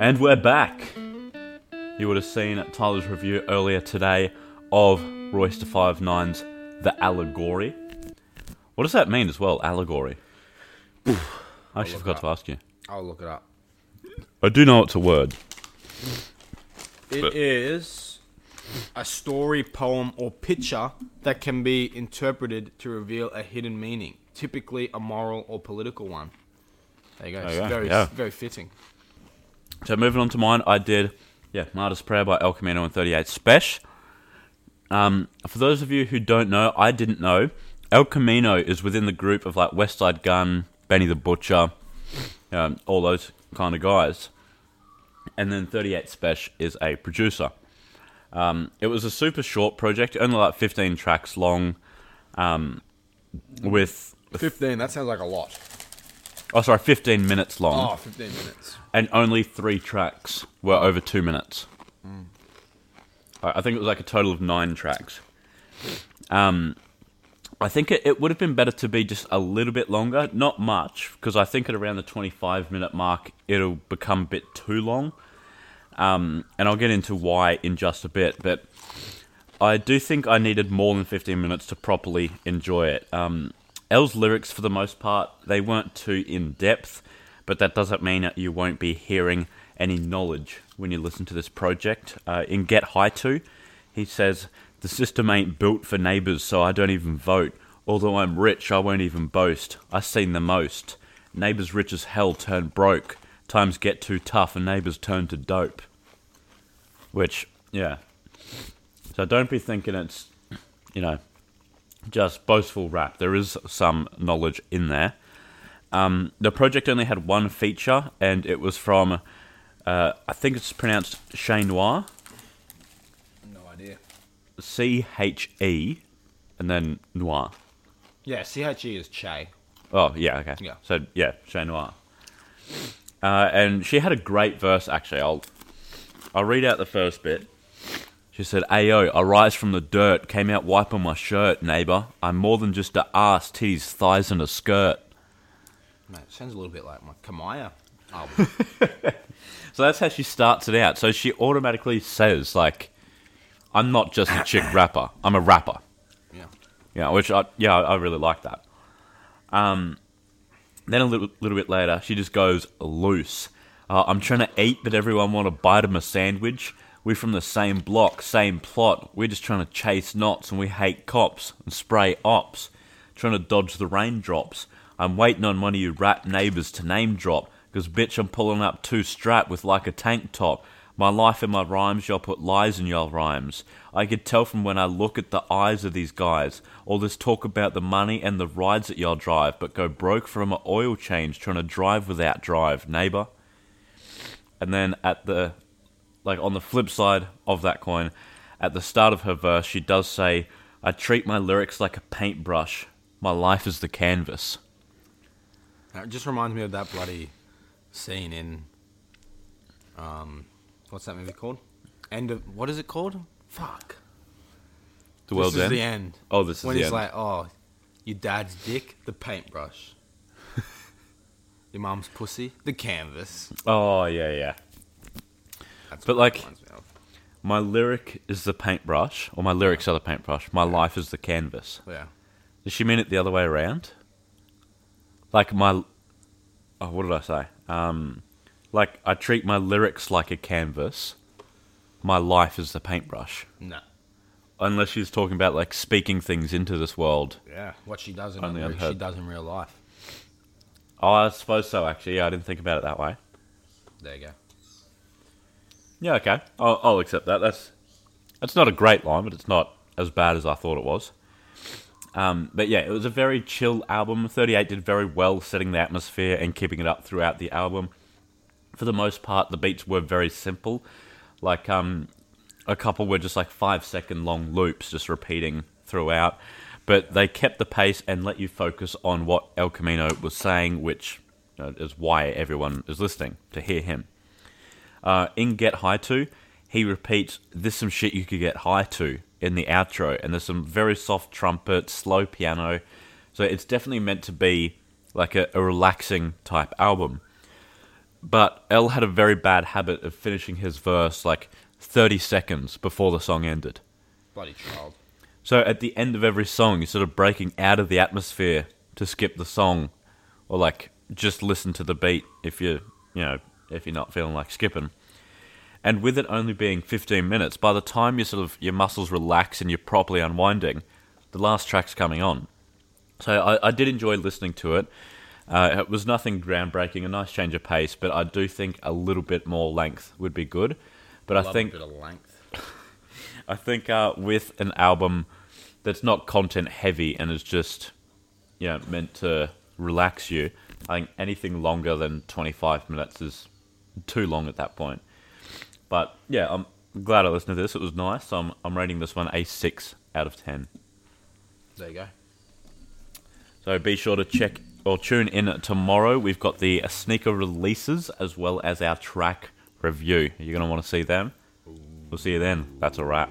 And we're back. You would have seen Tyler's review earlier today of Royce da 5'9"'s The Allegory. What does that mean as well, allegory? I actually forgot to ask you. I'll look it up. I do know it's a word. It is But- a story, poem, or picture that can be interpreted to reveal a hidden meaning, typically a moral or political one. There you go. There you go, Very, yeah. very fitting. So moving on to mine, I did, yeah, Martyr's Prayer by El Camino and 38 Spesh. Um, for those of you who don't know, I didn't know, El Camino is within the group of like Westside Gunn, Benny the Butcher, um, all those kind of guys. And then 38 Spesh is a producer. Um, it was a super short project, only like 15 tracks long, um, with, 15, that sounds like a lot. Oh sorry, 15 minutes long. Oh, 15 minutes. and only three tracks were over two minutes. I I think it was like a total of nine tracks. Um, I think it, it would have been better to be just a little bit longer, not much, because I think at around the 25 minute mark, it'll become a bit too long. Um, and I'll get into why in just a bit, but I do think I needed more than 15 minutes to properly enjoy it. Um, Elle's lyrics, for the most part, they weren't too in depth, but that doesn't mean that you won't be hearing any knowledge when you listen to this project. Uh, in Get High To, he says, The system ain't built for neighbours, so I don't even vote. Although I'm rich, I won't even boast. I seen the most. Neighbours rich as hell turn broke. Times get too tough and neighbours turn to dope. Which, yeah. So don't be thinking it's, you know, just boastful rap. There is some knowledge in there. Um, the project only had one feature, and it was from, uh, I think it's pronounced Che Noir, No idea. C H E, and then Noir. Yeah, CHE is Che. Oh, yeah, okay. Yeah. So, yeah, Che Noir. Uh, and she had a great verse, actually. I'll, I'll read out the first bit. She said, Ayo, I rise from the dirt, came out wiping my shirt, neighbour. I'm more than just a ass, titties, thighs, and a skirt. Mate, sounds a little bit like my Kamaya album. So that's how she starts it out. So she automatically says, like, I'm not just a chick rapper, I'm a rapper. yeah. Yeah, which I yeah, I really like that. Um, then a little little bit later, she just goes loose. Uh, I'm trying to eat, but everyone want to bite of my sandwich. We're from the same block, same plot. We're just trying to chase knots, and we hate cops and spray ops. Trying to dodge the raindrops. I'm waiting on one of you rap neighbours to name drop. Cause bitch, I'm pulling up two strap with like a tank top. My life and my rhymes, y'all put lies in y'all rhymes. I could tell from when I look at the eyes of these guys. All this talk about the money and the rides that y'all drive, but go broke from an oil change trying to drive without drive, neighbor. And then at the, like on the flip side of that coin, at the start of her verse, she does say, I treat my lyrics like a paintbrush. My life is the canvas. It just reminds me of that bloody scene in, um, what's that movie called? End of what is it called? Fuck. The world's this is end. the end. Oh, this is when the he's end. like, "Oh, your dad's dick, the paintbrush. your mom's pussy, the canvas." oh yeah, yeah. That's But, like- it reminds me of. My lyric is the paintbrush, or my lyrics are the paintbrush. My life is the canvas. yeah, Does she mean it the other way around? Like my, oh, what did I say? Um, like I treat my lyrics like a canvas. My life is the paintbrush. no, Unless she's talking about like speaking things into this world. yeah, what she does in Only real, she does in real life. Oh, I suppose so. Actually, yeah, I didn't think about it that way. There you go. Yeah, okay, I'll, I'll accept that. That's that's not a great line, but it's not as bad as I thought it was. Um, but yeah, it was a very chill album. Thirty Eight did very well setting the atmosphere and keeping it up throughout the album. For the most part, the beats were very simple. Like um, a couple were just like five second long loops, just repeating throughout. But they kept the pace and let you focus on what El Camino was saying, which you know, is why everyone is listening to hear him. Uh, in Get High To, he repeats, There's some shit you could get high to in the outro, and there's some very soft trumpet, slow piano. So it's definitely meant to be like a, a relaxing type album. but L had a very bad habit of finishing his verse like 30 seconds before the song ended. Bloody child. So at the end of every song, you're sort of breaking out of the atmosphere to skip the song, or like just listen to the beat if you're, you know if you're not feeling like skipping. And with it only being 15 minutes, by the time you sort of your muscles relax and you're properly unwinding, the last track's coming on. So I, I did enjoy listening to it. Uh, it was nothing groundbreaking, a nice change of pace, but I do think a little bit more length would be good. But I Love think a bit of length. I think uh, with an album that's not content heavy and is just you know meant to relax you, I think anything longer than 25 minutes is too long at that point. But yeah, I'm glad I listened to this. It was nice. I'm I'm rating this one a six out of ten. There you go. So be sure to check or tune in tomorrow. We've got the sneaker releases as well as our track review. You're gonna want to see them. We'll see you then. That's a wrap.